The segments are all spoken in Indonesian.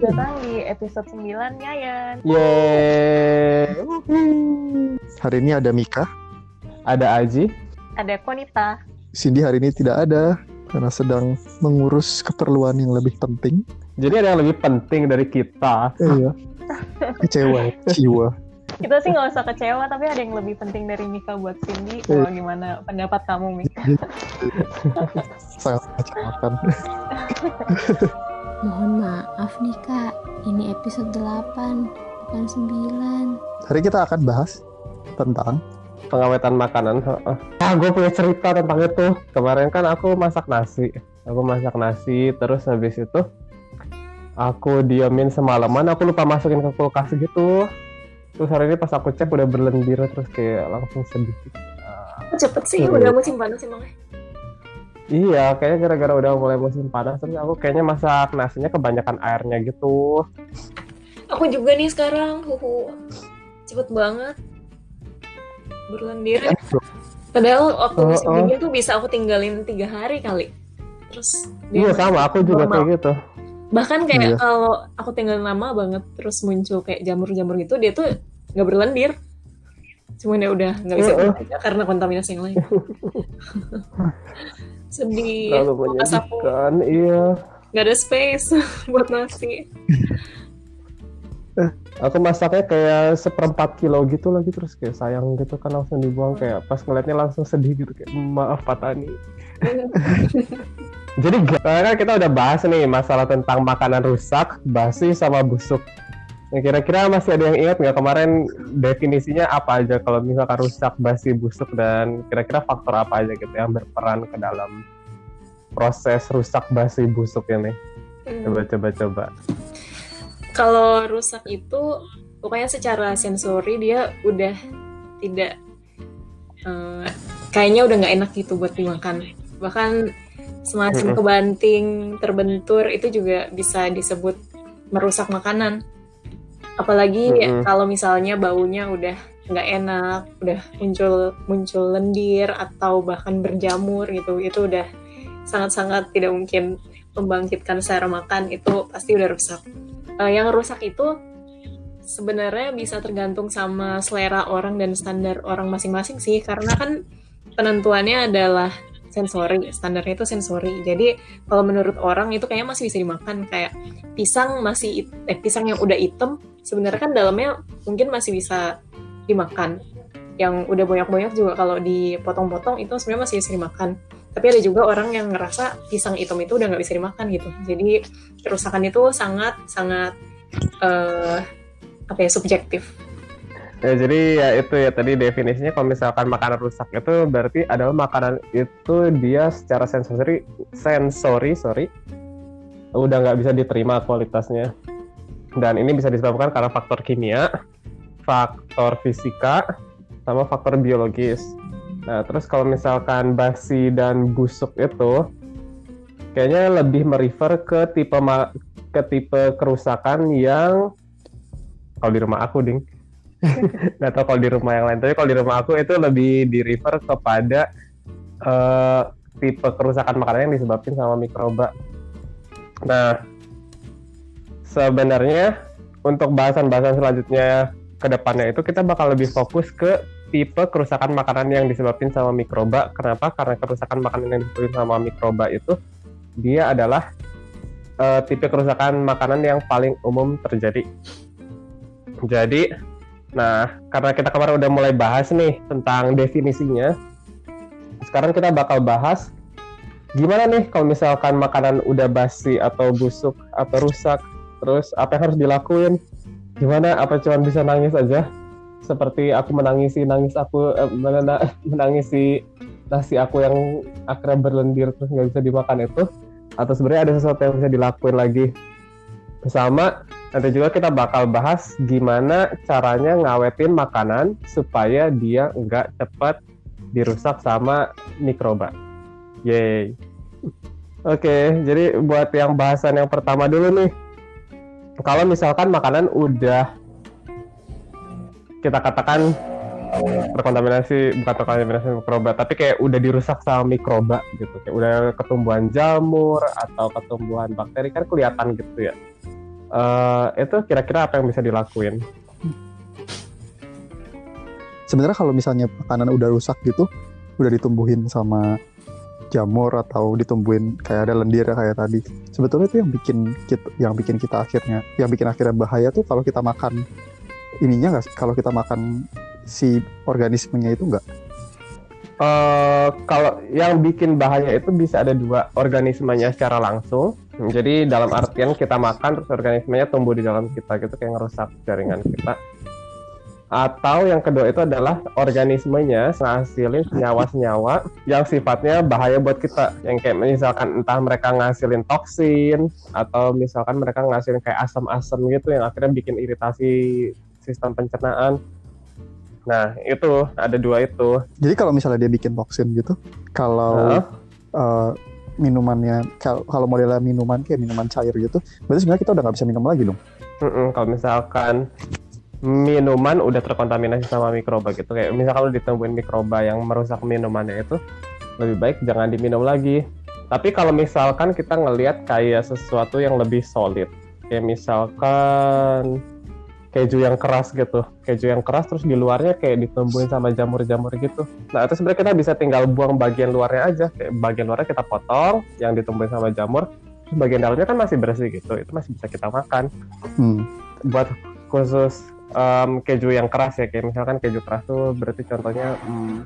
datang di episode 9 Yayan. Yeay. Hari ini ada Mika, Ada Aji. Ada Konita. Cindy hari ini tidak ada karena sedang mengurus keperluan yang lebih penting. Jadi ada yang lebih penting dari kita. Iya. Kecewa, jiwa. Kita sih nggak usah kecewa, tapi ada yang lebih penting dari Mika buat Cindy. Iya. Wah, gimana pendapat kamu, Mika? Sangat mengecewakan. Mohon maaf nih kak, ini episode 8, bukan 9. Hari kita akan bahas tentang Pengawetan makanan. Heeh. Ah, gue punya cerita tentang itu. Kemarin kan aku masak nasi. Aku masak nasi, terus habis itu aku diamin semalaman. Aku lupa masukin ke kulkas gitu. Terus hari ini pas aku cek udah berlendir terus kayak langsung sedih. Cepet sih, Iya. udah musim panas emangnya. Iya, kayaknya gara-gara udah mulai musim panas terus aku kayaknya masak nasinya kebanyakan airnya gitu. Aku juga nih sekarang, huhu. Cepet banget. Berlendir. Padahal waktu Oh, musim oh. dingin tuh bisa aku tinggalin tiga hari kali. Terus dia Iya sama, aku juga normal. kayak gitu. bahkan kayak Iya. kalau aku tinggal lama banget terus muncul kayak jamur-jamur gitu dia tuh nggak berlendir cuman ya udah nggak bisa Heeh. aja karena kontaminasi yang lain sedih Terlalu menyedihkan, iya. nggak ada space buat nasi Aku masaknya kayak seperempat kilo gitu lagi terus kayak sayang gitu kan langsung dibuang kayak pas ngeliatnya langsung sedih gitu kayak maaf Pak Tani. Jadi karena kan kita udah bahas nih masalah tentang makanan rusak, basi sama busuk. Nah, kira-kira masih ada yang ingat nggak kemarin definisinya apa aja kalau misalkan rusak, basi, busuk dan kira-kira faktor apa aja gitu yang berperan ke dalam proses rusak, basi, busuk ini? Hmm. Coba coba coba. kalau rusak itu pokoknya secara sensori dia udah tidak eh, kayaknya udah nggak enak gitu buat dimakan bahkan semacam kebanting terbentur itu juga bisa disebut merusak makanan apalagi Mm-mm. kalau misalnya baunya udah nggak enak udah muncul muncul lendir atau bahkan berjamur gitu itu udah sangat-sangat tidak mungkin membangkitkan selera makan itu pasti udah rusak Eh, yang rusak itu sebenarnya bisa tergantung sama selera orang dan standar orang masing-masing sih karena kan penentuannya adalah sensori standarnya itu sensori. Jadi kalau menurut orang itu kayaknya masih bisa dimakan kayak pisang masih eh, pisang yang udah hitam sebenarnya kan dalamnya mungkin masih bisa dimakan. Yang udah banyak-banyak juga kalau dipotong-potong itu sebenarnya masih bisa dimakan. Tapi ada juga orang yang ngerasa pisang hitam itu udah nggak bisa dimakan gitu. Jadi kerusakan itu sangat sangat eh apa ya subjektif Ya, jadi ya itu ya tadi definisinya kalau misalkan makanan rusak itu berarti adalah makanan itu dia secara sensori sensori sorry udah nggak bisa diterima kualitasnya dan ini bisa disebabkan karena faktor kimia, faktor fisika, sama faktor biologis. Nah terus kalau misalkan basi dan busuk itu kayaknya lebih merefer ke tipe ke tipe kerusakan yang kalau di rumah aku ding nggak tahu kalau di rumah yang lain. Tapi kalau di rumah aku itu lebih di refer kepada eh, tipe kerusakan makanan yang disebabkan sama mikroba. Nah sebenarnya untuk bahasan-bahasan selanjutnya ke depannya itu kita bakal lebih fokus ke tipe kerusakan makanan yang disebabkan sama mikroba. Kenapa? Karena kerusakan makanan yang disebabkan sama mikroba itu dia adalah eh, tipe kerusakan makanan yang paling umum terjadi. Jadi Nah, karena kita kemarin udah mulai bahas nih tentang definisinya, sekarang kita bakal bahas gimana nih kalau misalkan makanan udah basi atau busuk atau rusak, terus apa yang harus dilakuin? Gimana? Apa cuma bisa nangis aja? Seperti aku menangisi nangis aku eh, menangisi nasi aku yang akhirnya berlendir terus nggak bisa dimakan itu? Atau sebenarnya ada sesuatu yang bisa dilakuin lagi? Sama Nanti juga kita bakal bahas gimana caranya ngawetin makanan supaya dia nggak cepat dirusak sama mikroba. Yeay. Oke, jadi buat yang bahasan yang pertama dulu nih. Kalau misalkan makanan udah kita katakan terkontaminasi bukan terkontaminasi mikroba tapi kayak udah dirusak sama mikroba gitu kayak udah ketumbuhan jamur atau ketumbuhan bakteri kan kelihatan gitu ya Eh, itu kira-kira apa yang bisa dilakuin? Sebenarnya kalau misalnya makanan udah rusak gitu, udah ditumbuhin sama jamur atau ditumbuhin kayak ada lendir ya kayak tadi. Sebetulnya itu yang bikin kita, yang bikin kita akhirnya, yang bikin akhirnya bahaya tuh kalau kita makan ininya nggak? Kalau kita makan si organismenya itu nggak? Eh, kalau yang bikin bahaya itu bisa ada dua organismenya secara langsung. Jadi dalam artian kita makan terus organismenya tumbuh di dalam kita gitu kayak ngerusak jaringan kita. Atau yang kedua itu adalah organismenya ngasilin senyawa-senyawa yang sifatnya bahaya buat kita. Yang kayak misalkan entah mereka ngasilin toksin atau misalkan mereka ngasilin kayak asam-asam gitu yang akhirnya bikin iritasi sistem pencernaan. Nah, itu ada dua itu. Jadi kalau misalnya dia bikin toksin gitu, kalau Heeh. eh, minumannya kal- kalau modelnya minuman kayak minuman cair gitu, berarti sebenarnya kita udah nggak bisa minum lagi dong. Mm-mm, kalau misalkan minuman udah terkontaminasi sama mikroba gitu kayak misalkan lu ditemuin mikroba yang merusak minumannya itu lebih baik jangan diminum lagi tapi kalau misalkan kita ngelihat kayak sesuatu yang lebih solid kayak misalkan keju yang keras gitu. Keju yang keras terus di luarnya kayak ditumbuhin sama jamur-jamur gitu. Nah itu sebenarnya kita bisa tinggal buang bagian luarnya aja. Kayak bagian luarnya kita potong yang ditumbuhin sama jamur. Terus bagian dalamnya kan masih bersih gitu. Itu masih bisa kita makan. Hmm. buat khusus em, keju yang keras ya. Kayak misalkan keju keras tuh berarti contohnya hmm,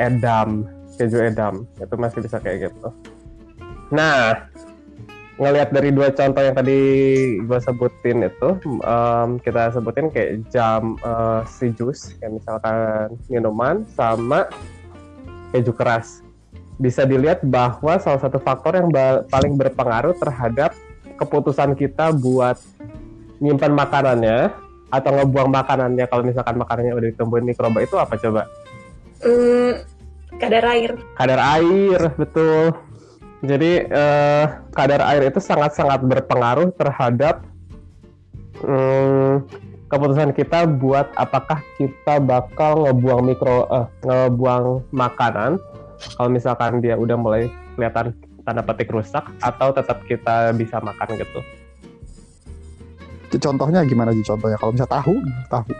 edam. Keju edam. Itu masih bisa kayak gitu. Nah ngelihat dari dua contoh yang tadi gue sebutin itu em, kita sebutin kayak jam eh, si jus kayak misalkan minuman sama keju keras bisa dilihat bahwa salah satu faktor yang paling berpengaruh terhadap keputusan kita buat nyimpan makanannya atau ngebuang makanannya kalau misalkan makanannya udah ditumbuhin mikroba itu apa coba? Hmm, kadar air. Kadar air, betul. Jadi eh, kadar air itu sangat-sangat berpengaruh terhadap hmm, keputusan kita buat apakah kita bakal ngebuang mikro eh, ngebuang makanan kalau misalkan dia udah mulai kelihatan tanda petik rusak atau tetap kita bisa makan gitu. Contohnya gimana sih contohnya? Kalau misalnya tahu, tahu.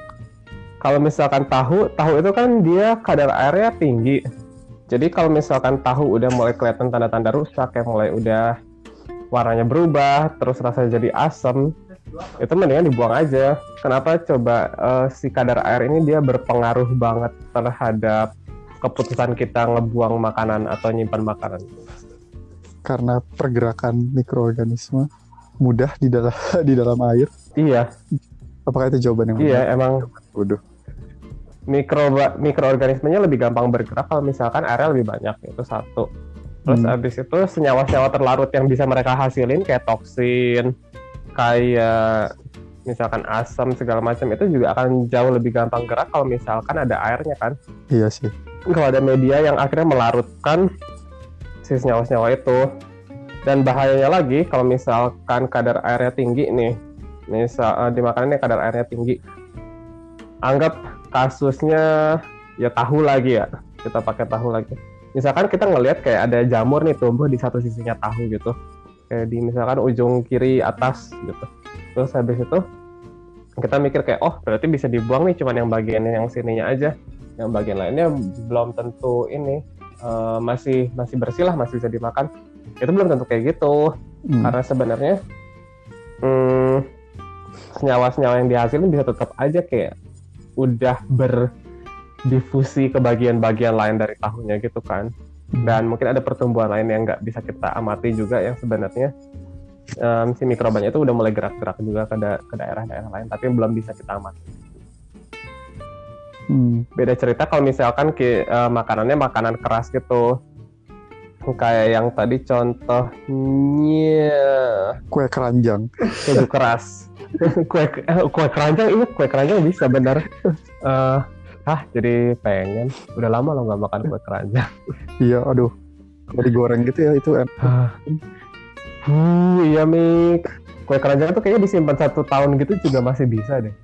kalau misalkan tahu, tahu itu kan dia kadar airnya tinggi. Jadi kalau misalkan tahu udah mulai kelihatan tanda-tanda rusak, kayak mulai udah warnanya berubah, terus rasanya jadi asam, itu mendingan dibuang aja. Kenapa coba eh, si kadar air ini dia berpengaruh banget terhadap keputusan kita ngebuang makanan atau nyimpan makanan. Karena pergerakan mikroorganisme mudah di dalam di dalam air. Iya, Apakah itu jawaban yang iya emang Waduh. Mikroba mikroorganismenya lebih gampang bergerak kalau misalkan airnya lebih banyak itu satu terus Hmm. habis itu senyawa-senyawa terlarut yang bisa mereka hasilin kayak toksin kayak misalkan asam segala macam itu juga akan jauh lebih gampang gerak kalau misalkan ada airnya kan Iya sih. kalau ada media yang akhirnya melarutkan si senyawa-senyawa itu dan bahayanya lagi kalau misalkan kadar airnya tinggi nih misal eh, di makanannya kadar airnya tinggi anggap kasusnya ya tahu lagi ya kita pakai tahu lagi. Misalkan kita ngelihat kayak ada jamur nih tumbuh di satu sisinya tahu gitu. Kayak di misalkan ujung kiri atas gitu. Terus habis itu kita mikir kayak oh berarti bisa dibuang nih cuman yang bagian yang sininya aja. Yang bagian lainnya belum tentu ini eh, masih masih bersih lah masih bisa dimakan. Itu belum tentu kayak gitu. Hmm. karena sebenarnya hmm, senyawa-senyawa yang dihasilin bisa tetap aja kayak udah berdifusi ke bagian-bagian lain dari tahunya gitu kan dan mungkin ada pertumbuhan lain yang nggak bisa kita amati juga yang sebenarnya em, si mikrobanya itu udah mulai gerak-gerak juga ke, da- ke daerah-daerah lain tapi belum bisa kita amati Hmm. beda cerita kalau misalkan ki, eh, makanannya makanan keras gitu kayak yang tadi contohnya Kue keranjang. keju keras kue eh, kue keranjang iya kue keranjang bisa bener Eh, ah jadi pengen udah lama lo nggak makan kue keranjang Iya, aduh. Kalau digoreng gitu ya itu enak. Uh, iya mik kue keranjang tuh kayaknya disimpan satu tahun gitu juga masih bisa deh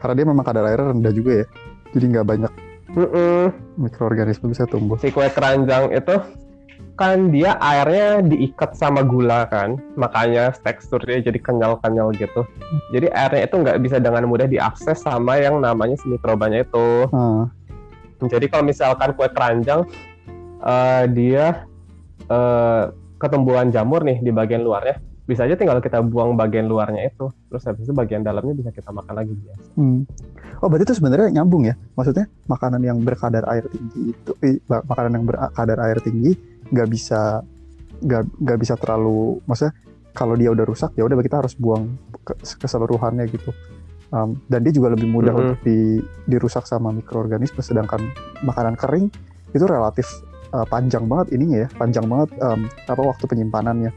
Karena dia memang kadar airnya rendah juga ya. Jadi nggak banyak Mm-mm. mikroorganisme bisa tumbuh. si kue keranjang itu kan dia airnya diikat sama gula kan, makanya teksturnya jadi kenyal-kenyal gitu. Jadi airnya itu nggak bisa dengan mudah diakses sama yang namanya si mikrobanya itu. Ah, Jadi kalau misalkan kue keranjang eh, dia eh, ketumbuhan jamur nih di bagian luarnya, bisa aja tinggal kita buang bagian luarnya itu, terus habis itu bagian dalamnya bisa kita makan lagi biasa. hmm. Oh berarti itu sebenarnya nyambung ya? Maksudnya makanan yang berkadar air tinggi itu, eh, makanan yang berkadar air tinggi nggak bisa nggak nggak bisa terlalu, maksudnya kalau dia udah rusak ya udah kita harus buang ke, keseluruhannya gitu. Um, dan dia juga lebih mudah Mhm. untuk di, dirusak sama mikroorganisme, sedangkan makanan kering itu relatif uh, panjang banget ininya ya, panjang banget um, apa waktu penyimpanannya.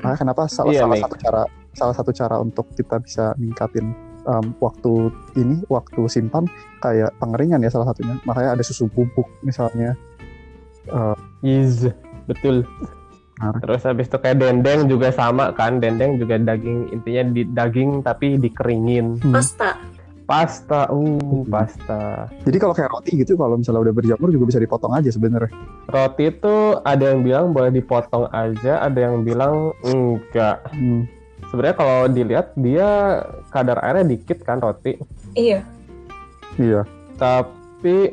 Makanya kenapa salah, Iya, salah satu cara salah satu cara untuk kita bisa ningkatin um, waktu ini waktu simpan kayak pengeringan ya salah satunya. Makanya ada susu bubuk misalnya. Is betul. Nah. Terus habis itu kayak dendeng juga sama kan, dendeng juga daging intinya di daging tapi dikeringin. Hmm. Pasta. Pasta, uh Hmm. pasta. Jadi kalau kayak roti gitu kalau misalnya udah berjamur juga bisa dipotong aja sebenarnya. Roti itu ada yang bilang boleh dipotong aja, ada yang bilang enggak. Hmm. Sebenarnya kalau dilihat dia kadar airnya dikit kan roti, Iya. Iya. tapi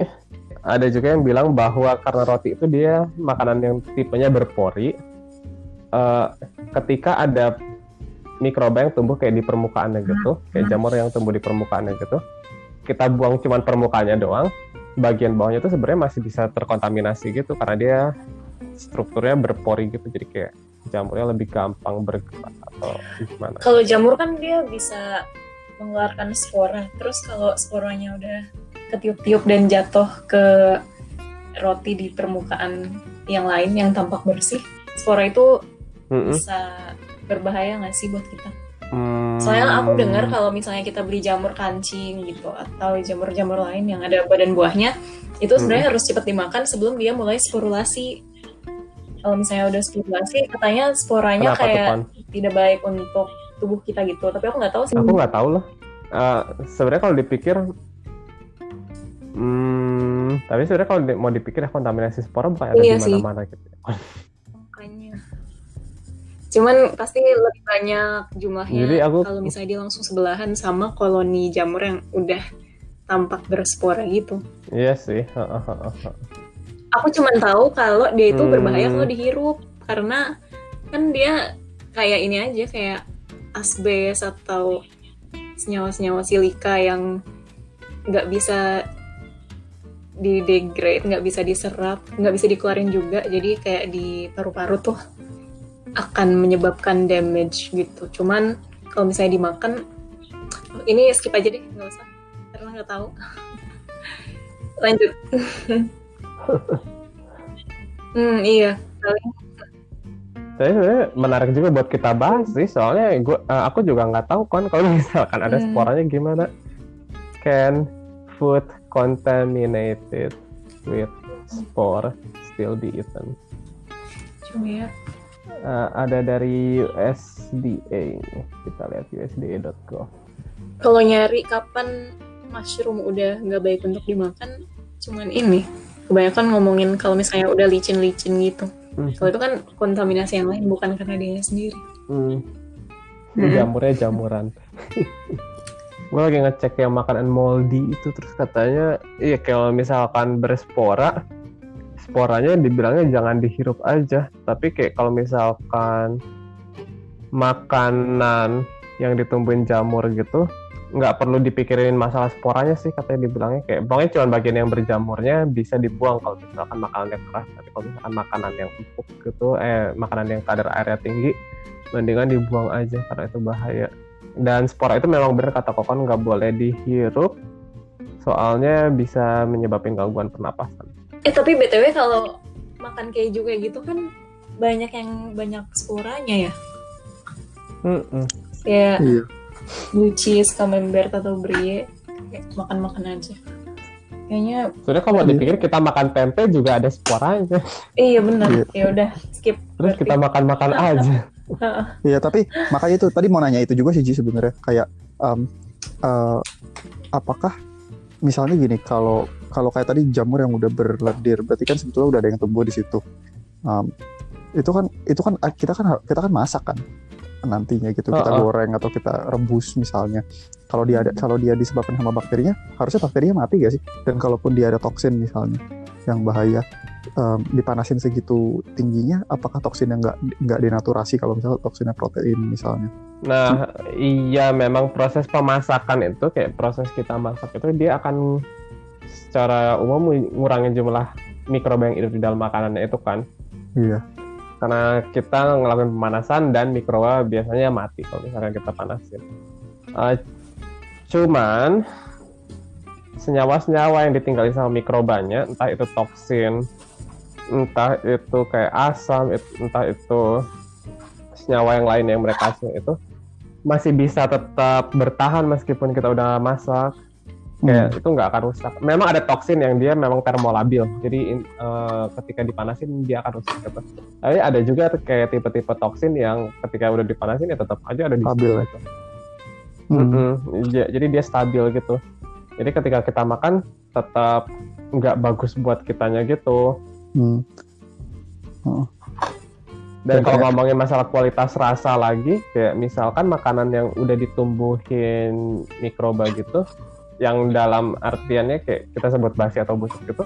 ada juga yang bilang bahwa karena roti itu dia makanan yang tipenya berpori. eh, ketika ada mikroba yang tumbuh kayak di permukaannya gitu, kayak jamur yang tumbuh di permukaannya gitu, kita buang cuman permukaannya doang, bagian bawahnya itu sebenarnya masih bisa terkontaminasi gitu karena dia strukturnya berpori gitu, jadi kayak jamurnya lebih gampang bergerak atau gimana. Kalau jamur kan dia bisa mengeluarkan spora. Terus kalau sporanya udah ketiup-tiup dan jatuh ke roti di permukaan yang lain yang tampak bersih, spora itu Mm-mm. bisa berbahaya nggak sih buat kita? Hmm. Soalnya aku dengar kalau misalnya kita beli jamur kancing gitu atau jamur-jamur lain yang ada badan buahnya, itu sebenarnya harus cepat dimakan sebelum dia mulai sporulasi. Kalau misalnya udah sporulasi, katanya sporanya Kenapa kayak Pan? tidak baik untuk tubuh kita gitu. Tapi aku nggak tahu sih. Aku nggak tahu lah. Eh, sebenarnya kalau dipikir, hmm, tapi sebenarnya kalau di- mau dipikir ya kontaminasi spora bukan ada Iya di mana-mana gitu. Makanya. Cuman pasti lebih banyak jumlahnya Jadi aku- kalau misalnya dia langsung sebelahan sama koloni jamur yang udah tampak berspora gitu. Iya sih. Aku cuma tahu kalau dia itu Hmm. berbahaya kalau dihirup karena kan dia kayak ini aja kayak asbes atau senyawa-senyawa silika yang nggak bisa didegrade, nggak bisa diserap, nggak bisa dikeluarin juga. Jadi kayak di paru-paru tuh akan menyebabkan damage gitu. Cuman kalau misalnya dimakan, ini skip aja deh, nggak usah, karena nggak tahu. Lanjut. hmm iya. Tapi sebenarnya menarik juga buat kita bahas sih, soalnya gua, eh, aku juga nggak tahu kan kalau misalkan ada Hmm. sporanya gimana. Can food contaminated with spore still be eaten? Cuma ya. Eh, ada dari USDA, kita lihat usda.gov. Kalau nyari kapan mushroom udah nggak baik untuk dimakan, cuman ini. Kebanyakan ngomongin kalau misalnya udah licin-licin gitu. Hmm. Kalau itu kan kontaminasi yang lain, bukan karena dia sendiri. Hmm. Hmm. Jamurnya jamuran. gue lagi ngecek yang makanan moldy itu terus katanya iya kalau misalkan berspora sporanya dibilangnya jangan dihirup aja. Tapi kayak kalau misalkan makanan yang ditumbuhin jamur gitu nggak perlu dipikirin masalah sporanya sih katanya dibilangnya. Kayak pokoknya cuma bagian yang berjamurnya bisa dibuang kalau misalkan makanan yang keras. Tapi kalau misalkan makanan yang empuk gitu eh makanan yang kadar airnya tinggi mendingan dibuang aja karena itu bahaya. Dan spora itu memang benar kata kokon nggak boleh dihirup. Soalnya bisa menyebabkan gangguan pernapasan Eh tapi btw kalau makan keju kayak gitu kan banyak yang banyak sporanya ya. Mm-mm. Kayak Iya. blue cheese, camembert atau brie, kayak makan-makan aja. Kayaknya Soalnya kalau Iya. dipikir kita makan tempe juga ada sporanya iya benar. Iya. Ya udah skip. terus berarti. kita makan-makan aja Iya, tapi makanya itu tadi mau nanya itu juga sih Ji sebenarnya kayak em, eh, apakah misalnya gini kalau kalau kayak tadi jamur yang udah berlendir berarti kan sebetulnya udah ada yang tumbuh di situ. um, itu kan itu kan kita kan kita kan masak kan nantinya gitu. Kita goreng atau kita rebus misalnya. Kalau dia ada kalau dia disebabkan sama bakterinya harusnya bakterinya mati gak sih? Dan kalaupun dia ada toksin misalnya yang bahaya em, dipanasin segitu tingginya apakah toksinnya nggak nggak denaturasi kalau misalnya toksinnya protein misalnya? Nah, iya memang proses pemasakan itu kayak proses kita masak itu dia akan secara umum ngurangin jumlah mikroba yang hidup di dalam makanannya itu kan. iya Karena kita ngelakuin pemanasan dan mikroba biasanya mati kalau misalkan kita panasin. Eh, cuman senyawa-senyawa yang ditinggalin sama mikrobanya, entah itu toksin, entah itu kayak asam, entah itu senyawa yang lain yang mereka hasilin itu masih bisa tetap bertahan meskipun kita udah masak kayak itu nggak akan rusak. Memang ada toksin yang dia memang termolabil, jadi in- eh, ketika dipanasin dia akan rusak gitu. Tapi ada juga kayak tipe-tipe toksin yang ketika udah dipanasin ya tetap aja ada di Stabil ya? gitu. Hmm. Mm-mm. Ja- Jadi dia stabil gitu. Jadi ketika kita makan tetap nggak bagus buat kitanya gitu. Hmm. Dan Dan kalau kayak- ngomongin masalah kualitas rasa lagi, kayak misalkan makanan yang udah ditumbuhin mikroba gitu, yang dalam artiannya kayak kita sebut basi atau busuk gitu,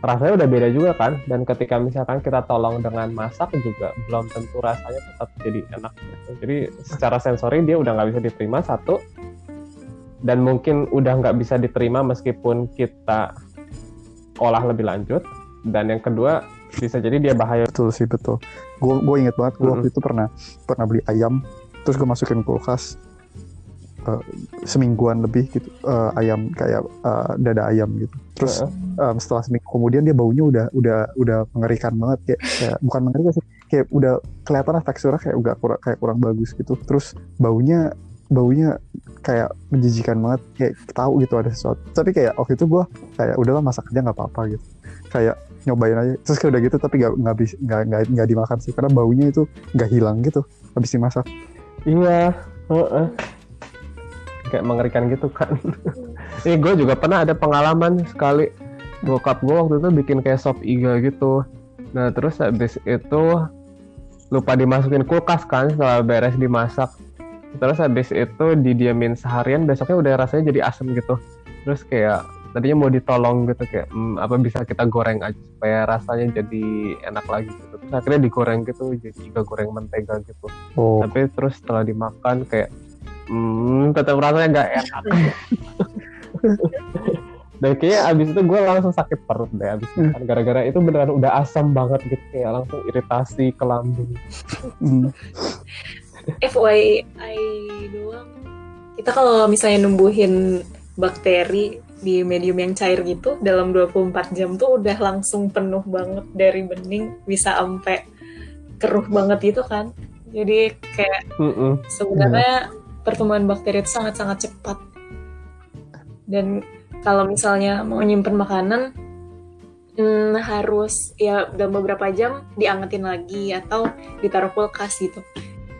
rasanya udah beda juga kan. Dan ketika misalkan kita tolong dengan masak juga belum tentu rasanya tetap jadi enak. Jadi secara sensori dia udah nggak bisa diterima satu, dan mungkin udah nggak bisa diterima meskipun kita olah lebih lanjut. Dan yang kedua bisa jadi dia bahaya betul sih betul gue gue inget banget gue waktu itu pernah pernah beli ayam terus gue masukin kulkas eh, semingguan lebih gitu eh, ayam kayak eh, dada ayam gitu. Terus Heeh. em, setelah seminggu kemudian dia baunya udah udah udah mengerikan banget kayak, kayak bukan mengerikan sih kayak udah kelihatan lah teksturnya kayak udah kurang kayak kurang bagus gitu. Terus baunya baunya kayak menjijikan banget kayak tahu gitu ada sesuatu. Tapi kayak waktu itu gue kayak udahlah masak aja nggak apa-apa gitu. Kayak nyobain aja. Terus kayak udah gitu tapi nggak nggak nggak nggak nggak dimakan sih. Karena baunya itu nggak hilang gitu habis dimasak. Iya, heeh. Kayak mengerikan gitu kan. Ini gue juga pernah ada pengalaman sekali. Bokap gue waktu itu bikin kayak sop iga gitu. Nah terus habis itu lupa dimasukin kulkas kan setelah beres dimasak. Terus habis itu didiamin seharian, besoknya udah rasanya jadi asem gitu. Terus kayak tadinya mau ditolong gitu kayak "Hmm, apa bisa kita goreng aja supaya rasanya jadi enak lagi gitu. Terus akhirnya digoreng gitu jadi iga goreng mentega gitu oh tapi terus setelah dimakan kayak hmm, tetap rasanya nggak enak. Dan kayaknya abis itu gue langsung sakit perut deh abis makan gara-gara itu beneran udah asam banget gitu kayak langsung iritasi ke lambung. Hmm. FYI doang. Kita kalau misalnya numbuhin bakteri di medium yang cair gitu dalam 24 jam tuh udah langsung penuh banget dari bening bisa sampai keruh banget gitu kan. Jadi kayak Mm-mm. sebenarnya pertumbuhan bakteri itu sangat-sangat cepat. Dan kalau misalnya mau nyimpen makanan hmm, harus ya dalam beberapa jam diangetin lagi atau ditaruh kulkas gitu.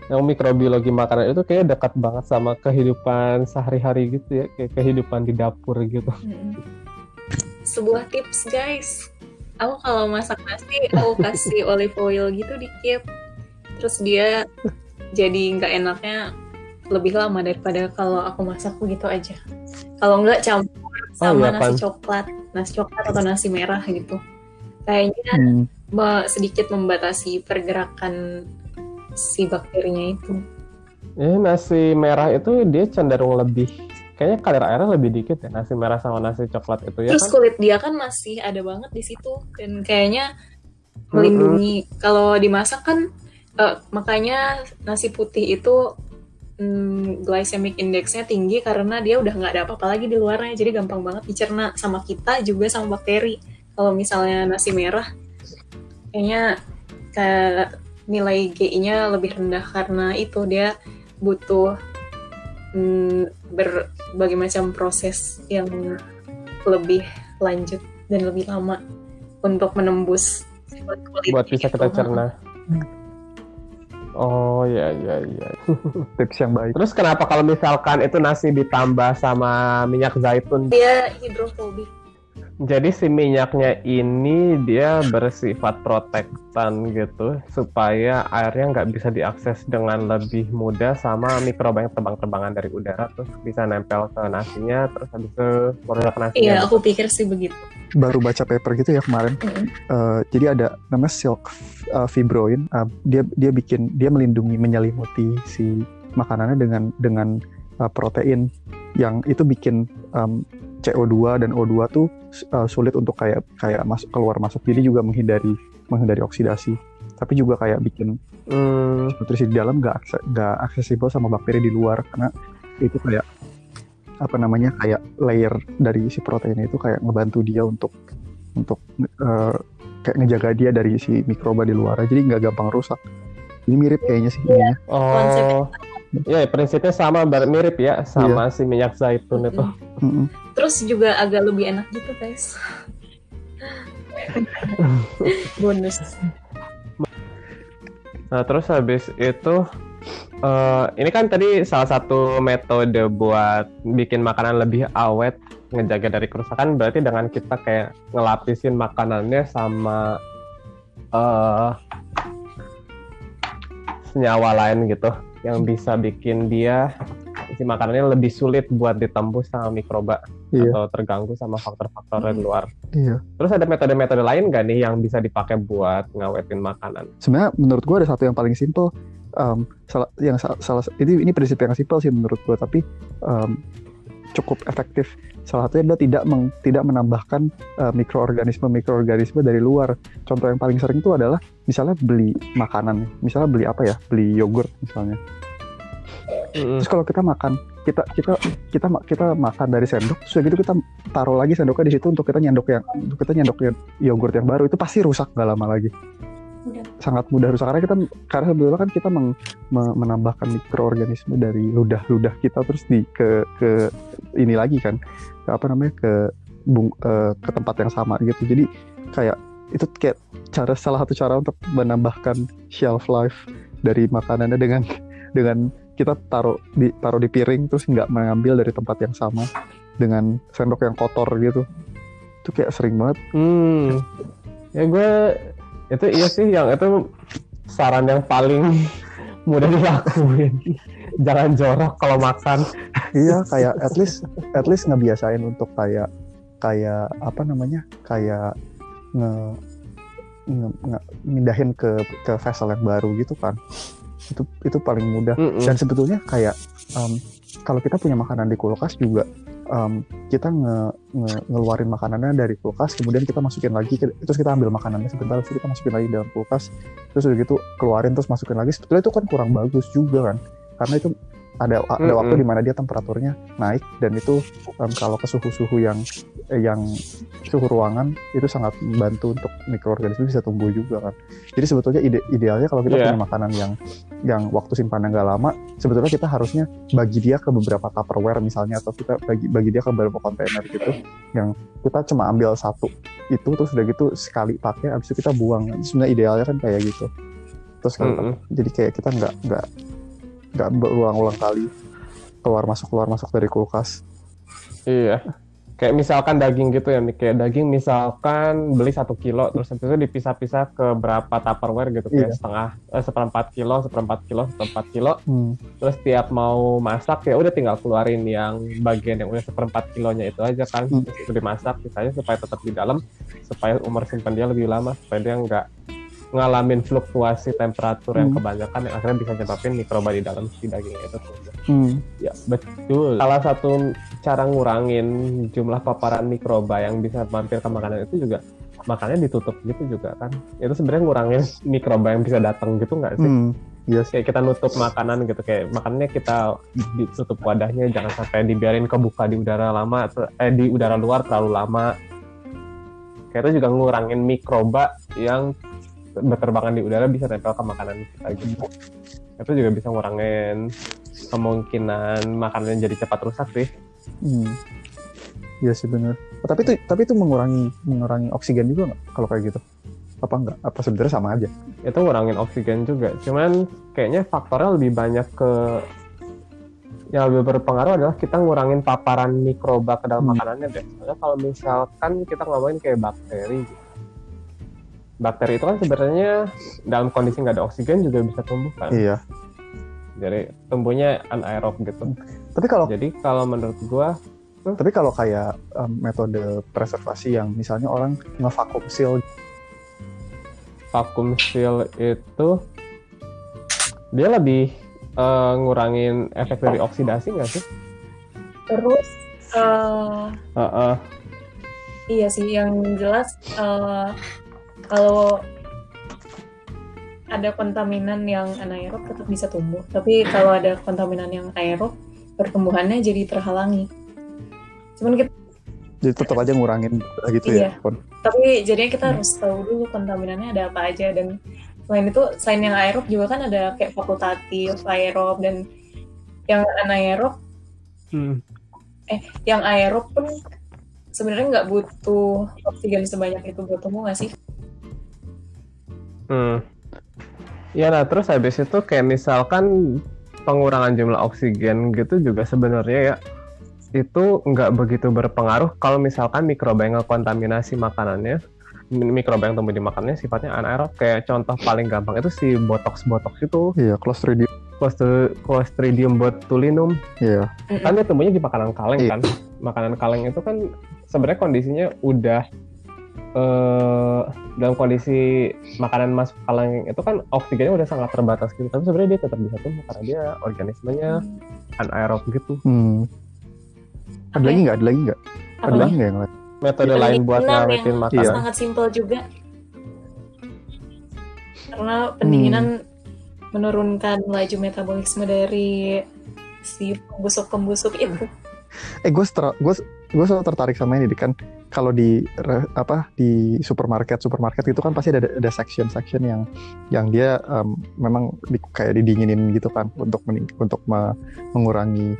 Yang mikrobiologi makanan itu kayak dekat banget sama kehidupan sehari-hari gitu ya kayak kehidupan di dapur gitu. Mm-mm. sebuah tips guys. Aku kalau masak nasi aku kasih olive oil gitu dikit. Terus dia jadi nggak enaknya lebih lama daripada kalau aku masak begitu aja. Kalau nggak campur sama iya nasi coklat nasi coklat atau nasi merah gitu. Kayaknya Hmm. sedikit membatasi pergerakan si bakterinya itu. Ya nasi merah itu dia cenderung lebih kayaknya kadar airnya lebih dikit ya nasi merah sama nasi coklat itu ya terus kan kulit dia kan masih ada banget di situ dan kayaknya melindungi. Kalau dimasak kan eh, makanya nasi putih itu hmm, glycemic indexnya tinggi karena dia udah nggak ada apa-apa lagi di luarnya. Jadi gampang banget dicerna sama kita juga sama bakteri. Kalau misalnya nasi merah kayaknya kayak nilai GI-nya lebih rendah karena itu dia butuh hmm, berbagai macam proses yang lebih lanjut dan lebih lama untuk menembus. Buat bisa kita cerna oh ya ya ya tips yang baik Terus kenapa kalau misalkan itu nasi ditambah sama minyak zaitun? Dia hidrofobik. Jadi si minyaknya ini dia bersifat protektan gitu supaya airnya nggak bisa diakses dengan lebih mudah sama mikroba yang terbang-terbangan dari udara terus bisa nempel ke nasinya terus habis itu merusak nasinya. Iya, aku pikir sih begitu. baru baca paper gitu ya kemarin Mm-mm. Eh, jadi ada namanya silk uh, fibroin Uh, dia dia bikin dia melindungi menyelimuti si makanannya dengan dengan uh, protein yang itu bikin um, CO2 dan O2 tuh uh, sulit untuk kayak kayak masuk keluar masuk. Jadi juga menghindari menghindari oksidasi. Tapi juga kayak bikin Hmm, nutrisi di dalam nggak akse- nggak aksesibel sama bakteri di luar. Karena itu kayak apa namanya kayak layer dari si protein itu kayak ngebantu dia untuk untuk eh, kayak ngejaga dia dari si mikroba di luar. Jadi nggak gampang rusak. Ini mirip kayaknya sih ininya Konsepnya oh, ya prinsipnya sama mirip ya sama si minyak zaitun itu. Mm-mm. Terus juga agak lebih enak gitu guys. Bonus. Nah, terus habis itu eh, ini kan tadi salah satu metode buat bikin makanan lebih awet, ngejaga dari kerusakan berarti dengan kita kayak ngelapisin makanannya sama eh senyawa lain gitu yang bisa bikin dia si makanannya lebih sulit buat ditembus sama mikroba Iya. atau terganggu sama faktor-faktor dari luar. iya. Terus ada metode-metode lain nggak nih yang bisa dipakai buat ngawetin makanan? sebenarnya menurut gua ada satu yang paling simple. Um, salah yang sa- salah ini ini prinsip yang simple sih menurut gua tapi um, cukup efektif. Salah satunya adalah tidak meng- tidak menambahkan uh, mikroorganisme mikroorganisme dari luar. Contoh yang paling sering itu adalah misalnya beli makanan misalnya beli apa ya? Beli yogurt misalnya. Terus kalau kita makan kita kita kita kita makan dari sendok terus udah gitu kita taruh lagi sendoknya di situ untuk kita nyendok yang untuk kita nyendok yang yogurt yang baru. Itu pasti rusak nggak lama lagi. Udah. sangat mudah rusak. Karena kita karena sebetulnya kan kita meng- me- menambahkan mikroorganisme dari ludah-ludah kita terus di ke ke ini lagi kan. Ke apa namanya ke bung eh, ke tempat yang sama gitu. Jadi kayak itu kayak cara salah satu cara untuk menambahkan shelf life dari makanannya dengan dengan kita taruh di taruh di piring terus nggak mengambil dari tempat yang sama dengan sendok yang kotor gitu itu kayak sering banget Hmm. Ya gue itu iya sih yang itu saran yang paling mudah dilakuin. Jangan jorok kalau makan. iya kayak at least at least ngebiasain untuk kayak kayak apa namanya kayak nge, nge, nge- mindahin ke ke vessel yang baru gitu kan itu itu paling mudah Mm-mm. dan sebetulnya kayak em, kalau kita punya makanan di kulkas juga em, kita nge, nge- ngeluarin makanannya dari kulkas kemudian kita masukin lagi terus kita ambil makanannya sebentar terus kita masukin lagi dalam kulkas terus udah gitu keluarin terus masukin lagi sebetulnya itu kan kurang bagus juga kan karena itu ada ada Mm-mm. waktu di mana dia temperaturnya naik dan itu em, kalau ke suhu-suhu yang eh, yang suhu ruangan itu sangat membantu untuk mikroorganisme bisa tumbuh juga kan jadi sebetulnya ide idealnya kalau kita Iya. punya makanan yang yang waktu simpannya nggak lama sebetulnya kita harusnya bagi dia ke beberapa tupperware misalnya atau kita bagi bagi dia ke beberapa kontainer gitu yang kita cuma ambil satu itu terus udah gitu sekali pakai abis itu kita buang sebenarnya idealnya kan kayak gitu terus kan Mm-mm. jadi kayak kita nggak nggak nggak berulang-ulang kali keluar masuk keluar masuk dari kulkas Iya. Kayak misalkan daging gitu ya, kayak daging misalkan beli satu kilo, terus habis itu dipisah-pisah ke berapa tupperware gitu, kayak Iya. setengah, eh, seperempat kilo, seperempat kilo, seperempat kilo, hmm. terus tiap mau masak ya udah tinggal keluarin yang bagian yang udah seperempat kilonya itu aja kan Hmm. terus udah dimasak sisanya supaya tetap di dalam supaya umur simpan dia lebih lama supaya dia nggak ngalamin fluktuasi temperatur yang Hmm. kebanyakan yang akhirnya bisa nyebabin mikroba di dalam si dagingnya itu. Hmm. Ya betul. Salah satu cara ngurangin jumlah paparan mikroba yang bisa mampir ke makanan itu juga makannya ditutup gitu juga kan. Itu sebenarnya ngurangin mikroba yang bisa datang gitu nggak sih? Hmm. Yes. kayak kita nutup makanan gitu kayak makanannya kita ditutup wadahnya jangan sampai dibiarin kebuka di udara lama eh di udara luar terlalu lama kayak itu juga ngurangin mikroba yang berterbangan di udara bisa nempel ke makanan kita gitu itu juga bisa ngurangin kemungkinan makanan jadi cepat rusak sih Hmm. Iya sih benar. Oh, tapi itu tapi itu mengurangi mengurangi oksigen juga nggak kalau kayak gitu? Apa enggak? Apa sebenarnya sama aja? itu ngurangin oksigen juga cuman kayaknya faktornya lebih banyak ke yang lebih berpengaruh adalah kita ngurangin paparan mikroba ke dalam Hmm. makanannya deh. Soalnya kalau misalkan kita ngomongin kayak bakteri, gitu. Bakteri itu kan sebenarnya dalam kondisi nggak ada oksigen juga bisa tumbuh kan. Iya. Jadi tumbuhnya anaerob gitu. Tapi kalau Jadi kalau menurut gua, tapi kalau kayak em, metode preservasi yang misalnya orang ngevakum seal vacuum seal itu dia lebih eh, ngurangin efek dari oksidasi nggak sih? Terus eh, Heeh. iya sih yang jelas eh, kalau ada kontaminan yang anaerob tetap bisa tumbuh. Tapi kalau ada kontaminan yang aerob pertumbuhannya jadi terhalangi. Cuman kita jadi tetap aja ngurangin gitu Iya. ya Kon. tapi jadinya kita harus tahu dulu kontaminannya ada apa aja dan selain itu selain yang aerob juga kan ada kayak fakultatif aerob dan yang anaerob Hmm. yang aerob pun sebenarnya nggak butuh oksigen sebanyak itu buat tumbuh nggak sih Hmm. Ya nah terus habis itu kayak misalkan pengurangan jumlah oksigen gitu juga sebenarnya ya itu nggak begitu berpengaruh kalau misalkan mikroba yang ngekontaminasi makanannya. Mi- mikroba yang tumbuh di makanannya sifatnya anaerob kayak contoh paling gampang itu si botox botox itu. Iya clostridium. Clostri- Clostridium botulinum. Iya. Kan dia tumbuhnya di makanan kaleng Iya. kan. Makanan kaleng itu kan sebenarnya kondisinya udah eh dalam kondisi makanan masuk kaleng itu kan oksigennya udah sangat terbatas gitu. Tapi sebenarnya dia tetap bisa tumbuh karena dia organismenya anaerob gitu. Hmm. ada lagi nggak? Ada lagi nggak? Ada Apa lagi? nggak yang lain metode Vitamin lain buat ngawetin makanan. sangat simpel juga. Karena pendinginan menurunkan laju metabolisme dari si pembusuk-pembusuk itu. Eh gue gue gue selalu tertarik sama ini kan. Kalau di apa di supermarket supermarket itu kan pasti ada ada section section yang yang dia em, memang di- kayak didinginin gitu kan untuk mening- untuk me- mengurangi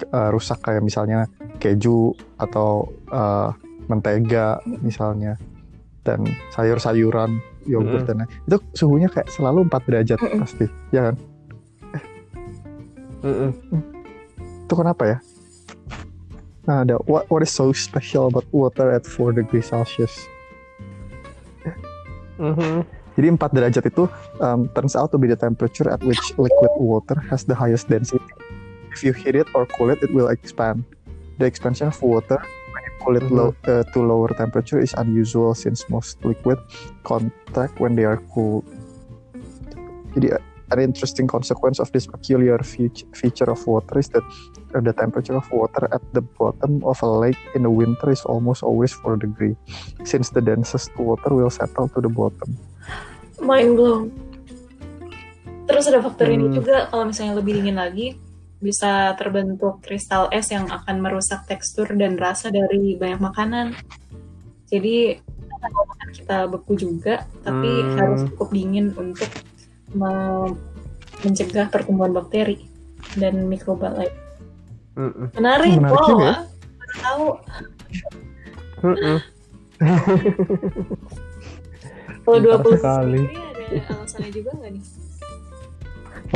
eh, rusak kayak misalnya keju atau eh, mentega misalnya dan sayur-sayuran yogurt dan lain- itu suhunya kayak selalu 4 derajat pasti ya kan? Mm-mm. itu kenapa ya ada what what is so special about water at 4 degrees Celsius Mhm. Jadi 4 derajat itu um, turns out to be the temperature at which liquid water has the highest density. If you heat it or cool it, it will expand. The expansion of water when you cool it low, uh, to lower temperature is unusual since most liquid contact when they are cool. Jadi uh, an interesting consequence of this peculiar feature of water is that uh, the temperature of water at the bottom of a lake in the winter is almost always 4 degree, since the densest water will settle to the bottom. mind blown terus ada faktor ini Hmm. juga kalau misalnya lebih dingin lagi bisa terbentuk kristal es yang akan merusak tekstur dan rasa dari banyak makanan jadi kalau makan kita beku juga tapi Hmm. harus cukup dingin untuk me- mencegah pertumbuhan bakteri dan mikroba lain Mm-mm. menarik, Menarik wow ya. baru tahu kalau 20 sekali. sendiri ada alasannya juga nggak nih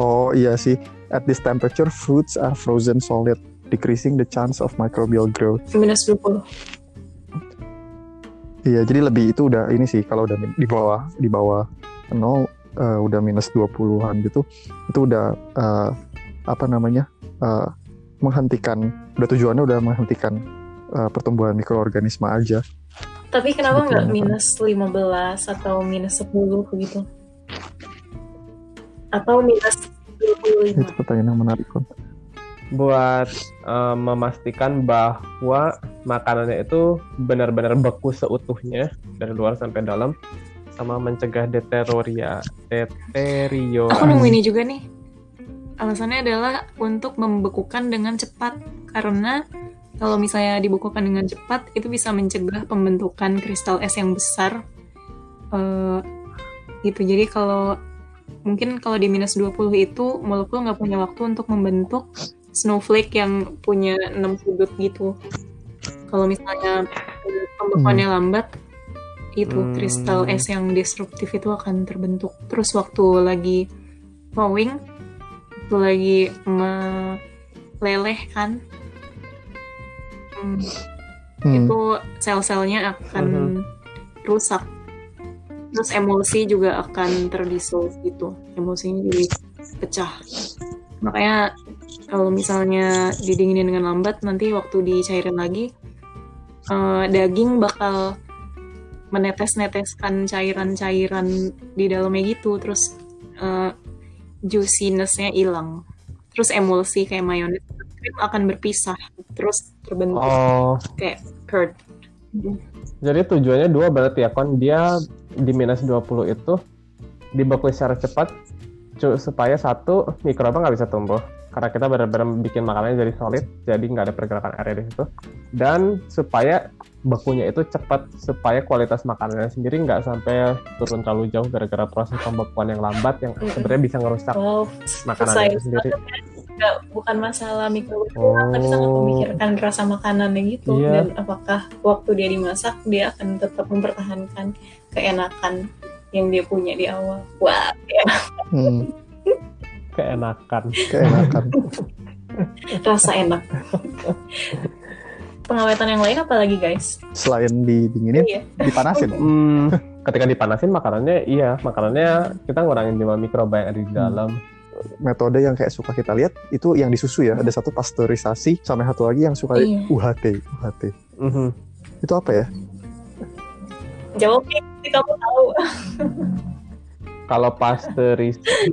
Oh iya sih, at this temperature fruits are frozen solid, decreasing the chance of microbial growth. minus 20 Iya, jadi lebih itu udah ini sih kalau udah di bawah di bawah nol eh, udah minus 20-an gitu, itu udah eh, apa namanya? eh, menghentikan udah tujuannya udah menghentikan eh, pertumbuhan mikroorganisme aja. Tapi kenapa nggak Sebetulnya. minus 15 atau minus 10 gitu? Atau minus 25? Itu pertanyaan yang menarik kan. buat eh, memastikan bahwa makanannya itu benar-benar beku seutuhnya dari luar sampai dalam sama mencegah deterioria Aku deteriorasi nemu ini juga nih. Alasannya adalah untuk membekukan dengan cepat. Karena kalau misalnya dibekukan dengan cepat, itu bisa mencegah pembentukan kristal es yang besar. Eh, gitu. Jadi kalau mungkin kalau di minus 20 itu molekul nggak punya waktu untuk membentuk snowflake yang punya enam sudut gitu. Kalau misalnya pembekuannya lambat, itu Hmm. kristal es yang destruktif itu akan terbentuk. Terus waktu lagi thawing, waktu lagi me- leleh kan Hmm, Hmm. itu sel-selnya akan rusak. Terus emosi juga akan terdissolve gitu. Emosinya jadi pecah. Makanya kalau misalnya didinginin dengan lambat nanti waktu dicairin lagi eh, daging bakal menetes-neteskan cairan-cairan di dalamnya gitu. Terus eh, juiciness-nya hilang. Terus emulsi kayak mayones krim akan berpisah terus terbentuk Oh, kayak curd. Jadi tujuannya dua berarti ya kon. Dia di minus 20 itu dibekui secara cepat supaya satu mikroba nggak bisa tumbuh. Karena kita benar-benar bikin makanannya jadi solid jadi nggak ada pergerakan area di situ. Dan supaya bekunya itu cepat supaya kualitas makanannya sendiri nggak sampai turun terlalu jauh gara-gara proses pembekuan yang lambat yang Mm-mm. sebenarnya bisa ngerusak wow makanannya itu sendiri nggak bukan masalah mikroba Oh. tapi sangat memikirkan rasa makanannya gitu Iya. dan apakah waktu dia dimasak dia akan tetap mempertahankan keenakan yang dia punya di awal wah ya, Hmm, keenakan keenakan. rasa enak pengawetan yang lain apa lagi guys Selain didinginin, iya dipanasin. Hmm, ketika dipanasin makanannya iya makanannya kita ngurangin jumlah mikroba yang ada di dalam Metode yang kayak suka kita lihat itu yang di susu ya. Ada satu pasteurisasi, sama satu lagi yang suka Iya. UHT. UHT. Mhm. Itu apa ya? jawabnya nanti kamu tahu kalau pasteurisasi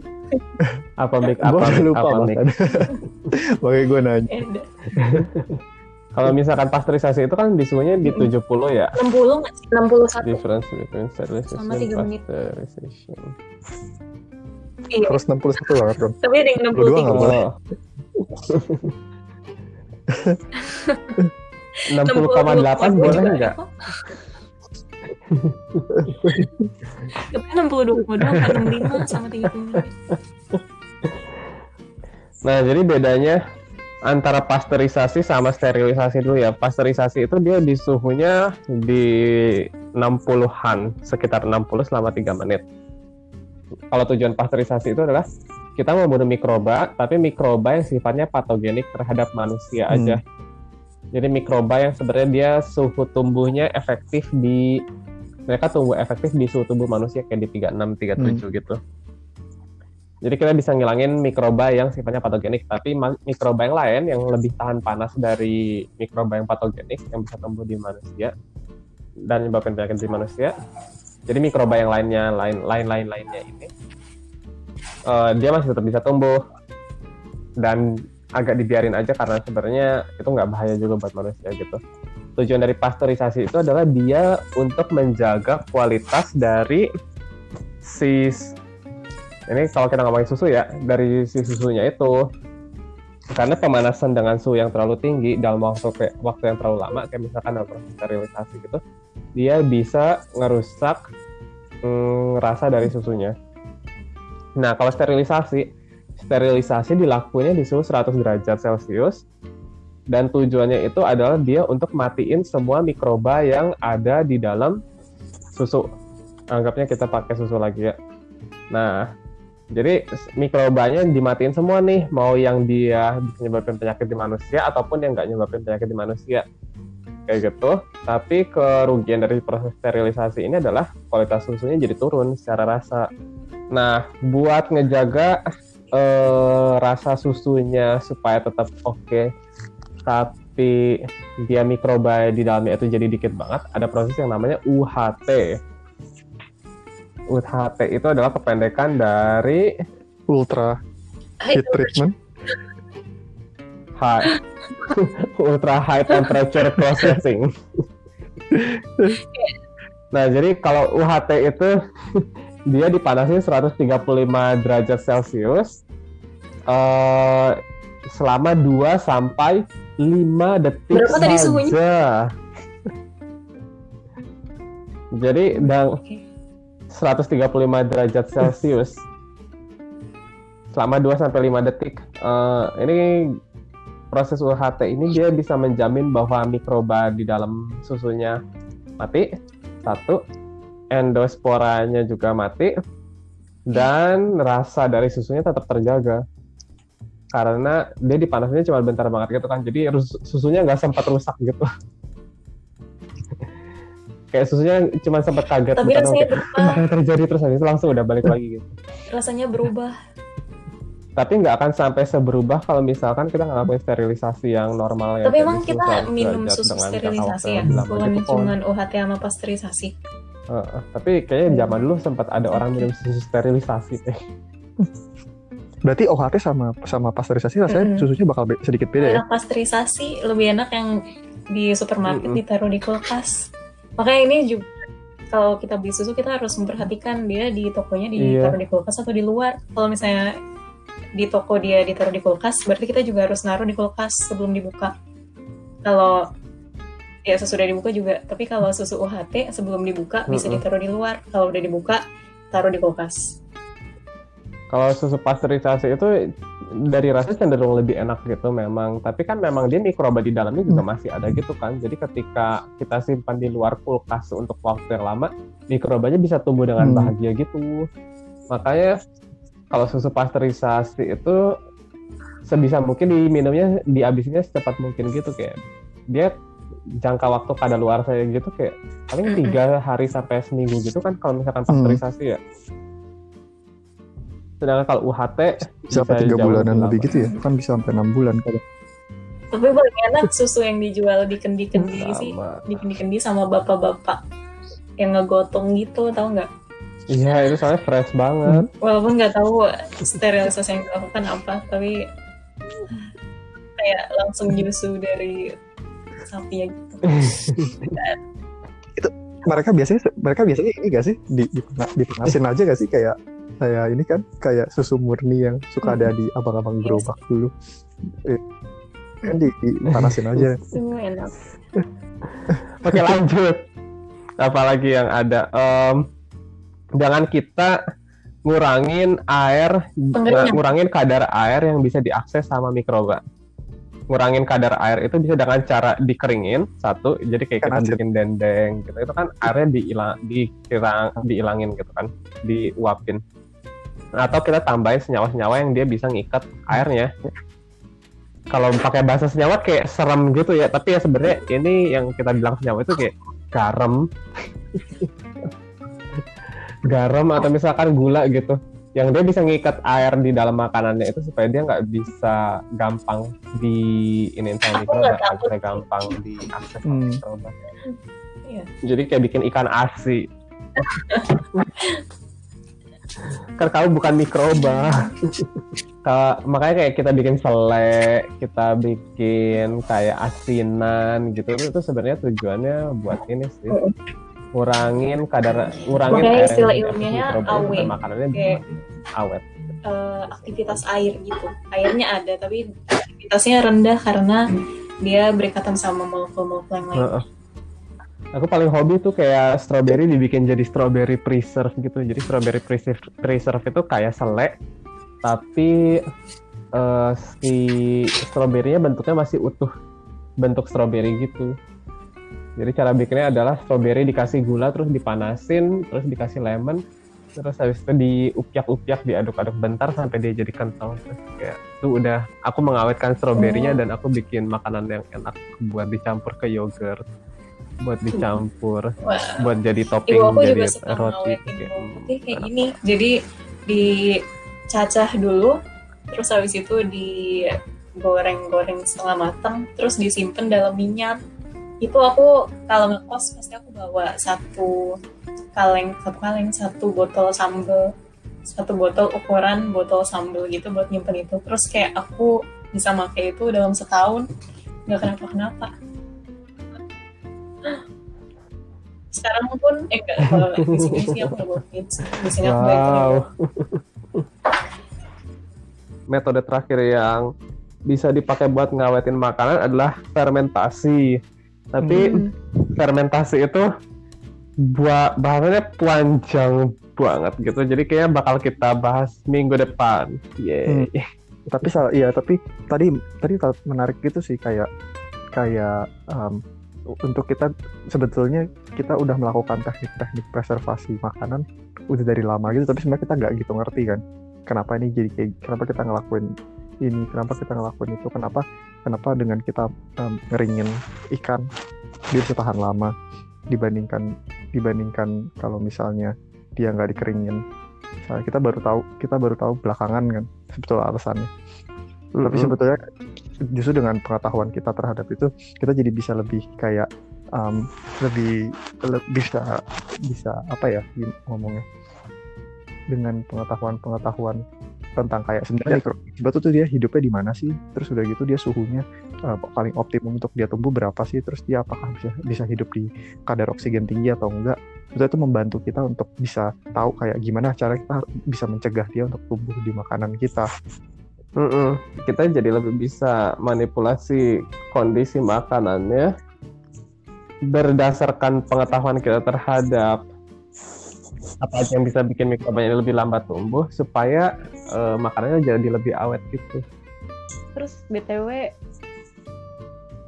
apa mik Gue apa mik lupa apa mik. Makanya gue nanya. Kalau misalkan pasteurisasi itu kan disuhunya di 70 ya 60 nggak sih 61 difference between sterilization and tiga menit. pasteurization iya Terus 61 banget dong. tapi ada yang Lu dua 63 nggak boleh. oh. 60,8 boleh nggak? Tapi 62 doang, 65 sama 30. Nah, jadi bedanya antara pasteurisasi sama sterilisasi dulu ya. Pasteurisasi itu dia di suhunya di 60-an, sekitar 60 selama 3 menit. Kalau tujuan pasteurisasi itu adalah kita membunuh mikroba, tapi mikroba yang sifatnya patogenik terhadap manusia Hmm. aja. Jadi mikroba yang sebenarnya dia suhu tumbuhnya efektif di mereka tumbuh efektif di suhu tubuh manusia kayak di 36 37 gitu. Jadi kita bisa ngilangin mikroba yang sifatnya patogenik, tapi mikroba yang lain yang lebih tahan panas dari mikroba yang patogenik yang bisa tumbuh di manusia dan menyebabkan penyakit di manusia. Jadi mikroba yang lainnya lain lain lain lainnya ini eh, dia masih tetap bisa tumbuh dan agak dibiarin aja karena sebenarnya itu nggak bahaya juga buat manusia gitu. Tujuan dari pasteurisasi itu adalah dia untuk menjaga kualitas dari si ini kalau kita ngomongin susu ya dari si susunya itu karena pemanasan dengan suhu yang terlalu tinggi dalam waktu waktu yang terlalu lama kayak misalkan dalam proses sterilisasi gitu dia bisa ngerusak mm, rasa dari susunya. Nah kalau sterilisasi sterilisasi dilakukannya di suhu 100 derajat celcius dan tujuannya itu adalah dia untuk matiin semua mikroba yang ada di dalam susu. Anggapnya kita pakai susu lagi ya. Nah jadi mikrobanya dimatiin semua nih, mau yang dia bisa nyebabin penyakit di manusia ataupun yang nggak nyebabin penyakit di manusia. Kayak gitu. Tapi kerugian dari proses sterilisasi ini adalah kualitas susunya jadi turun secara rasa. Nah, buat ngejaga eh, rasa susunya supaya tetap oke, tapi dia mikroba di dalamnya itu jadi dikit banget, ada proses yang namanya UHT. UHT itu adalah kependekan dari Ultra heat treatment. high ultra high temperature processing. nah, jadi kalau UHT itu dia dipanasin 135 derajat Celcius eh, selama 2 sampai 5 detik Berapa tadi saja. suhunya? Jadi dan Oke. 135 derajat Celcius selama 2 sampai 5 detik. Eh, ini proses UHT ini dia bisa menjamin bahwa mikroba di dalam susunya mati. Satu, endosporanya juga mati dan rasa dari susunya tetap terjaga. karena dia dipanasinnya cuma bentar banget gitu kan jadi susunya nggak sempat rusak gitu kayak susunya cuma sempat kaget Tapi rasanya kayak, berubah, "Ah, apa yang terjadi terus habis langsung udah balik lagi gitu rasanya berubah. tapi nggak akan sampai seberubah kalau misalkan kita ngelakuin sterilisasi yang normal ya Tapi emang kita susu minum susu sterilisasi ya, bukan cuma UHT sama pasteurisasi. Heeh, tapi kayaknya zaman dulu sempat ada orang minum susu sterilisasi teh Berarti OHT sama sama pasteurisasi rasanya Mm-mm. susunya bakal be- sedikit beda ya. Enak pasteurisasi lebih enak yang di supermarket Mm-mm. ditaruh di kulkas. Makanya ini juga kalau kita beli susu kita harus memperhatikan dia di tokonya Iya. ditaruh di kulkas atau di luar. Kalau misalnya di toko dia ditaruh di kulkas, berarti kita juga harus naruh di kulkas sebelum dibuka. Kalau ya sesudah dibuka juga, tapi kalau susu UHT sebelum dibuka bisa Mm-mm. ditaruh di luar. Kalau udah dibuka, taruh di kulkas. Kalau susu pasteurisasi itu dari rasa cenderung lebih enak gitu memang, tapi kan memang dia mikroba di dalamnya juga masih ada gitu kan. Jadi ketika kita simpan di luar kulkas untuk waktu yang lama, mikrobanya bisa tumbuh dengan Hmm. bahagia gitu. Makanya kalau susu pasteurisasi itu sebisa mungkin diminumnya dihabisinnya secepat mungkin gitu kayak dia jangka waktu luar saya gitu kayak paling Mm-mm. tiga hari sampai seminggu gitu kan kalau misalkan Hmm. pasteurisasi ya. Sedangkan kalau UHT Bisa sampai tiga bulanan lebih lebih gitu ya. Kan bisa sampai enam bulan kan. Tapi paling enak susu yang dijual di kendi-kendi sih. Di kendi-kendi sama bapak-bapak yang ngegotong gitu tahu nggak Iya itu soalnya fresh banget. walaupun nggak tahu sterilisasi yang dilakukan apa tapi kayak langsung nyusu dari sapi gitu Mereka biasanya mereka biasanya ini gak sih di, di dipanasin aja gak sih kayak kayak ini kan kayak susu murni yang suka ada di abang-abang gerobak dulu. Eh, kan di, dipanasin aja. itu enak Oke lanjut. Apalagi yang ada. Em, jangan kita ngurangin air, Pengeringan. ngurangin kadar air yang bisa diakses sama mikroba. Ngurangin kadar air itu bisa dengan cara dikeringin satu, jadi kayak Kan kita bikin dendeng gitu. Itu kan airnya diilang, dikirang, diilangin gitu kan, diuapin. Atau kita tambahin senyawa-senyawa yang dia bisa ngikat airnya. Kalau pakai bahasa senyawa kayak serem gitu ya, tapi ya sebenarnya ini yang kita bilang senyawa itu kayak garam garam atau misalkan gula gitu yang dia bisa ngikat air di dalam makanannya itu supaya dia nggak bisa gampang di ini Aku mikroba nggak bisa gampang diakses sama Hmm. Iya. jadi kayak bikin ikan asi kan kamu bukan mikroba. Ka- makanya kayak kita bikin selek kita bikin kayak asinan gitu. Itu sebenarnya tujuannya buat ini sih. Ngurangin kadar ngurangin Makanya air istilah ilmiahnya mikroba awe. dan makanannya Kayak- awet. Eh, aktivitas air gitu. Airnya ada tapi aktivitasnya rendah karena dia berikatan sama molekul-molekul yang lain. Heeh. Aku paling hobi tuh kayak strawberry dibikin jadi strawberry preserve gitu. Jadi strawberry preserve, preserve itu kayak selek, tapi eh, si stroberinya bentuknya masih utuh, bentuk strawberry gitu. Jadi cara bikinnya adalah strawberry dikasih gula terus dipanasin, terus dikasih lemon, terus habis itu diupyak-upyak, diaduk-aduk bentar sampai dia jadi kental. Terus kayak itu udah aku mengawetkan stroberinya dan aku bikin makanan yang enak buat dicampur ke yogurt, buat dicampur, Wah, buat jadi topping ibu aku jadi juga suka roti. Kayak, putih kayak enak. gini. Jadi dicacah dulu terus habis itu digoreng-goreng setengah matang terus disimpan dalam minyak. Itu aku kalau ngekos pasti aku bawa satu kaleng satu kaleng satu botol sambal satu botol ukuran botol sambal gitu buat nyimpen itu. Terus kayak aku bisa pakai itu dalam setahun. Nggak kenapa-kenapa sekarang pun eh enggak kalau di sini sih aku udah bawa kids di sini aku Wow. Metode terakhir yang bisa dipakai buat ngawetin makanan adalah fermentasi. Tapi Hmm. fermentasi itu buat bahasannya panjang banget gitu. Jadi kayaknya bakal kita bahas minggu depan. Yeay. tapi salah iya tapi tadi tadi ta- menarik gitu sih kayak kayak um, untuk kita sebetulnya kita udah melakukan teknik-teknik preservasi makanan udah dari lama gitu tapi sebenarnya kita nggak gitu ngerti kan kenapa ini jadi kayak kenapa kita ngelakuin ini kenapa kita ngelakuin itu kenapa kenapa dengan kita um, ngeringin ikan dia bisa tahan lama dibandingkan dibandingkan kalau misalnya dia nggak dikeringin Misalnya kita baru tahu kita baru tahu belakangan kan sebetulnya alasannya tapi Mm-mm. sebetulnya justru dengan pengetahuan kita terhadap itu kita jadi bisa lebih kayak um, lebih le- bisa bisa apa ya ngomongnya? Dengan pengetahuan-pengetahuan tentang kayak sebenarnya mikroba tuh dia hidupnya di mana sih? Terus udah gitu dia suhunya uh, paling optimum untuk dia tumbuh berapa sih? Terus dia apakah bisa bisa hidup di kadar oksigen tinggi atau enggak? Itu itu membantu kita untuk bisa tahu kayak gimana cara kita bisa mencegah dia untuk tumbuh di makanan kita Mm-mm. Kita jadi lebih bisa manipulasi kondisi makanannya berdasarkan pengetahuan kita terhadap apa aja yang bisa bikin mikrobanya lebih lambat tumbuh supaya eh, makanannya jadi lebih awet gitu. Terus BTW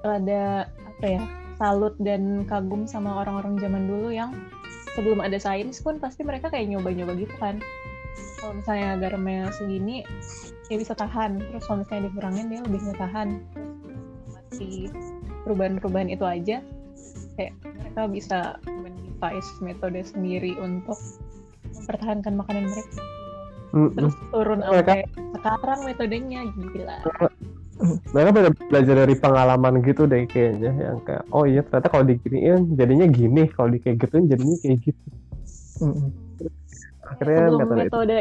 ada apa ya? Salut dan kagum sama orang-orang zaman dulu yang sebelum ada sains pun pasti mereka kayak nyoba-nyoba gitu kan. Kalau misalnya garamnya segini, dia bisa tahan. Terus kalau misalnya dikurangin dia lebih nggak tahan. Masih perubahan-perubahan itu aja, kayak mereka bisa men-device metode sendiri untuk mempertahankan makanan mereka. Terus turun Mereka- sampai sekarang metodenya gila. Mereka ber- belajar dari pengalaman gitu deh kayaknya yang kayak oh iya ternyata kalau diginiin jadinya gini, kalau di kayak gituin jadinya kayak gitu. Akhirnya sebelum metode itu. metode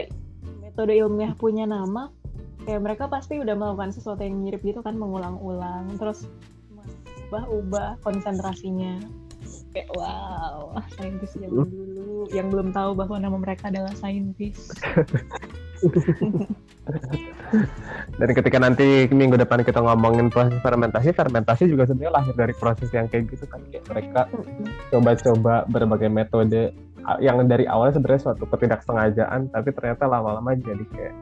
metode ilmiah punya nama kayak mereka pasti udah melakukan sesuatu yang mirip gitu kan mengulang-ulang terus ubah-ubah konsentrasinya. Kayak wow saintis zaman dulu yang belum tahu bahwa nama mereka adalah saintis. Dan ketika nanti minggu depan kita ngomongin proses fermentasi, fermentasi juga sebenarnya lahir dari proses yang kayak gitu kan. Kayak mereka coba-coba berbagai metode yang dari awalnya sebenarnya suatu ketidaksengajaan, tapi ternyata lama-lama jadi kayak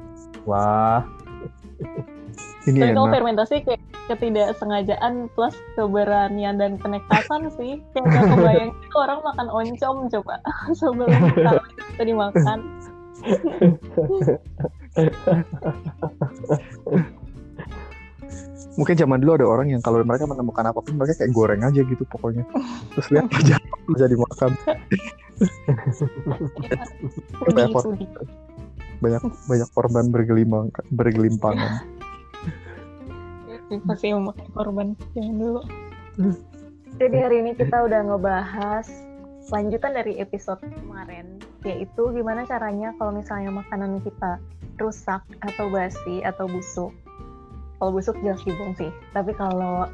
wah, ini tapi kalau fermentasi kayak ketidaksengajaan plus keberanian dan kenekasan sih. Kayak gak kebayang itu orang makan oncom coba. Sebelum tahu itu dimakan. Mungkin zaman dulu ada orang yang kalau mereka menemukan apa pun mereka kayak goreng aja gitu pokoknya. Terus lihat aja jadi makan Repot. sudi. banyak banyak korban bergelimpang bergelimpangan masih memakai korban zaman dulu. Jadi hari ini kita udah ngebahas lanjutan dari episode kemarin, yaitu gimana caranya kalau misalnya makanan kita rusak atau basi atau busuk. Kalau busuk jelas dibuang sih, tapi kalau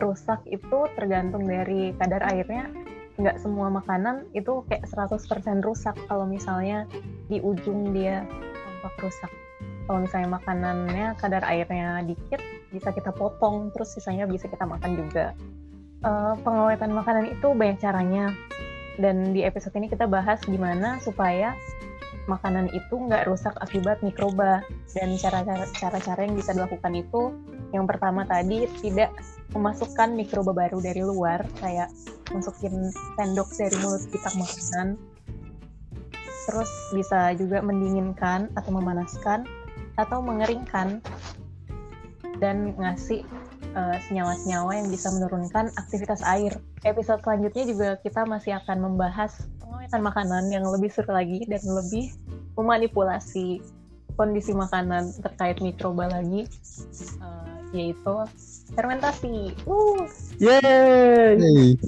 rusak itu tergantung dari kadar airnya. Nggak semua makanan itu kayak 100% rusak kalau misalnya di ujung dia tampak rusak. Kalau misalnya makanannya kadar airnya dikit, bisa kita potong, terus sisanya bisa kita makan juga. Eh, pengawetan makanan itu banyak caranya, dan di episode ini kita bahas gimana supaya makanan itu nggak rusak akibat mikroba dan cara-cara yang bisa dilakukan itu yang pertama tadi tidak memasukkan mikroba baru dari luar kayak masukin sendok dari mulut kita makanan terus bisa juga mendinginkan atau memanaskan atau mengeringkan dan ngasih eh, senyawa-senyawa yang bisa menurunkan aktivitas air. Episode selanjutnya juga kita masih akan membahas pengawetan makanan yang lebih seru lagi dan lebih memanipulasi kondisi makanan terkait mikroba lagi, eh, yaitu fermentasi. Uh, yeay!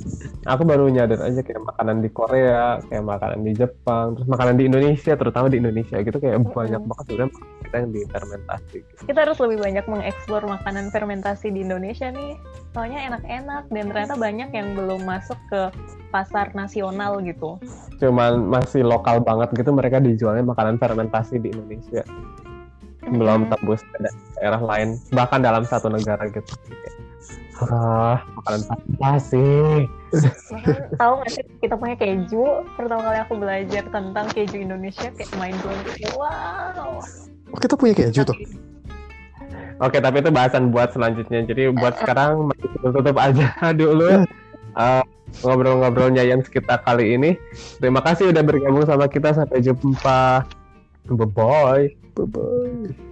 Aku baru nyadar aja kayak makanan di Korea, kayak makanan di Jepang, terus makanan di Indonesia, terutama di Indonesia gitu kayak banyak banget sebenarnya makanan kita yang difermentasi. Gitu. kita harus lebih banyak mengeksplor makanan fermentasi di Indonesia nih. Soalnya enak-enak dan ternyata banyak yang belum masuk ke pasar nasional gitu. Cuman masih lokal banget gitu mereka dijualnya makanan fermentasi di Indonesia. Belum tembus ke da- daerah lain. Bahkan dalam satu negara gitu. Ah makanan fermentasi Bahkan tahu nggak sih kita punya keju. Pertama kali aku belajar tentang keju Indonesia kayak main blowing wow. Oh, kita punya keju tuh. oke tapi itu bahasan buat selanjutnya. Jadi buat sekarang mari kita tutup aja dulu. Eh, ngobrol-ngobrolnya yang sekitar kali ini. Terima kasih udah bergabung sama kita. Sampai jumpa. Bye bye Bye bye.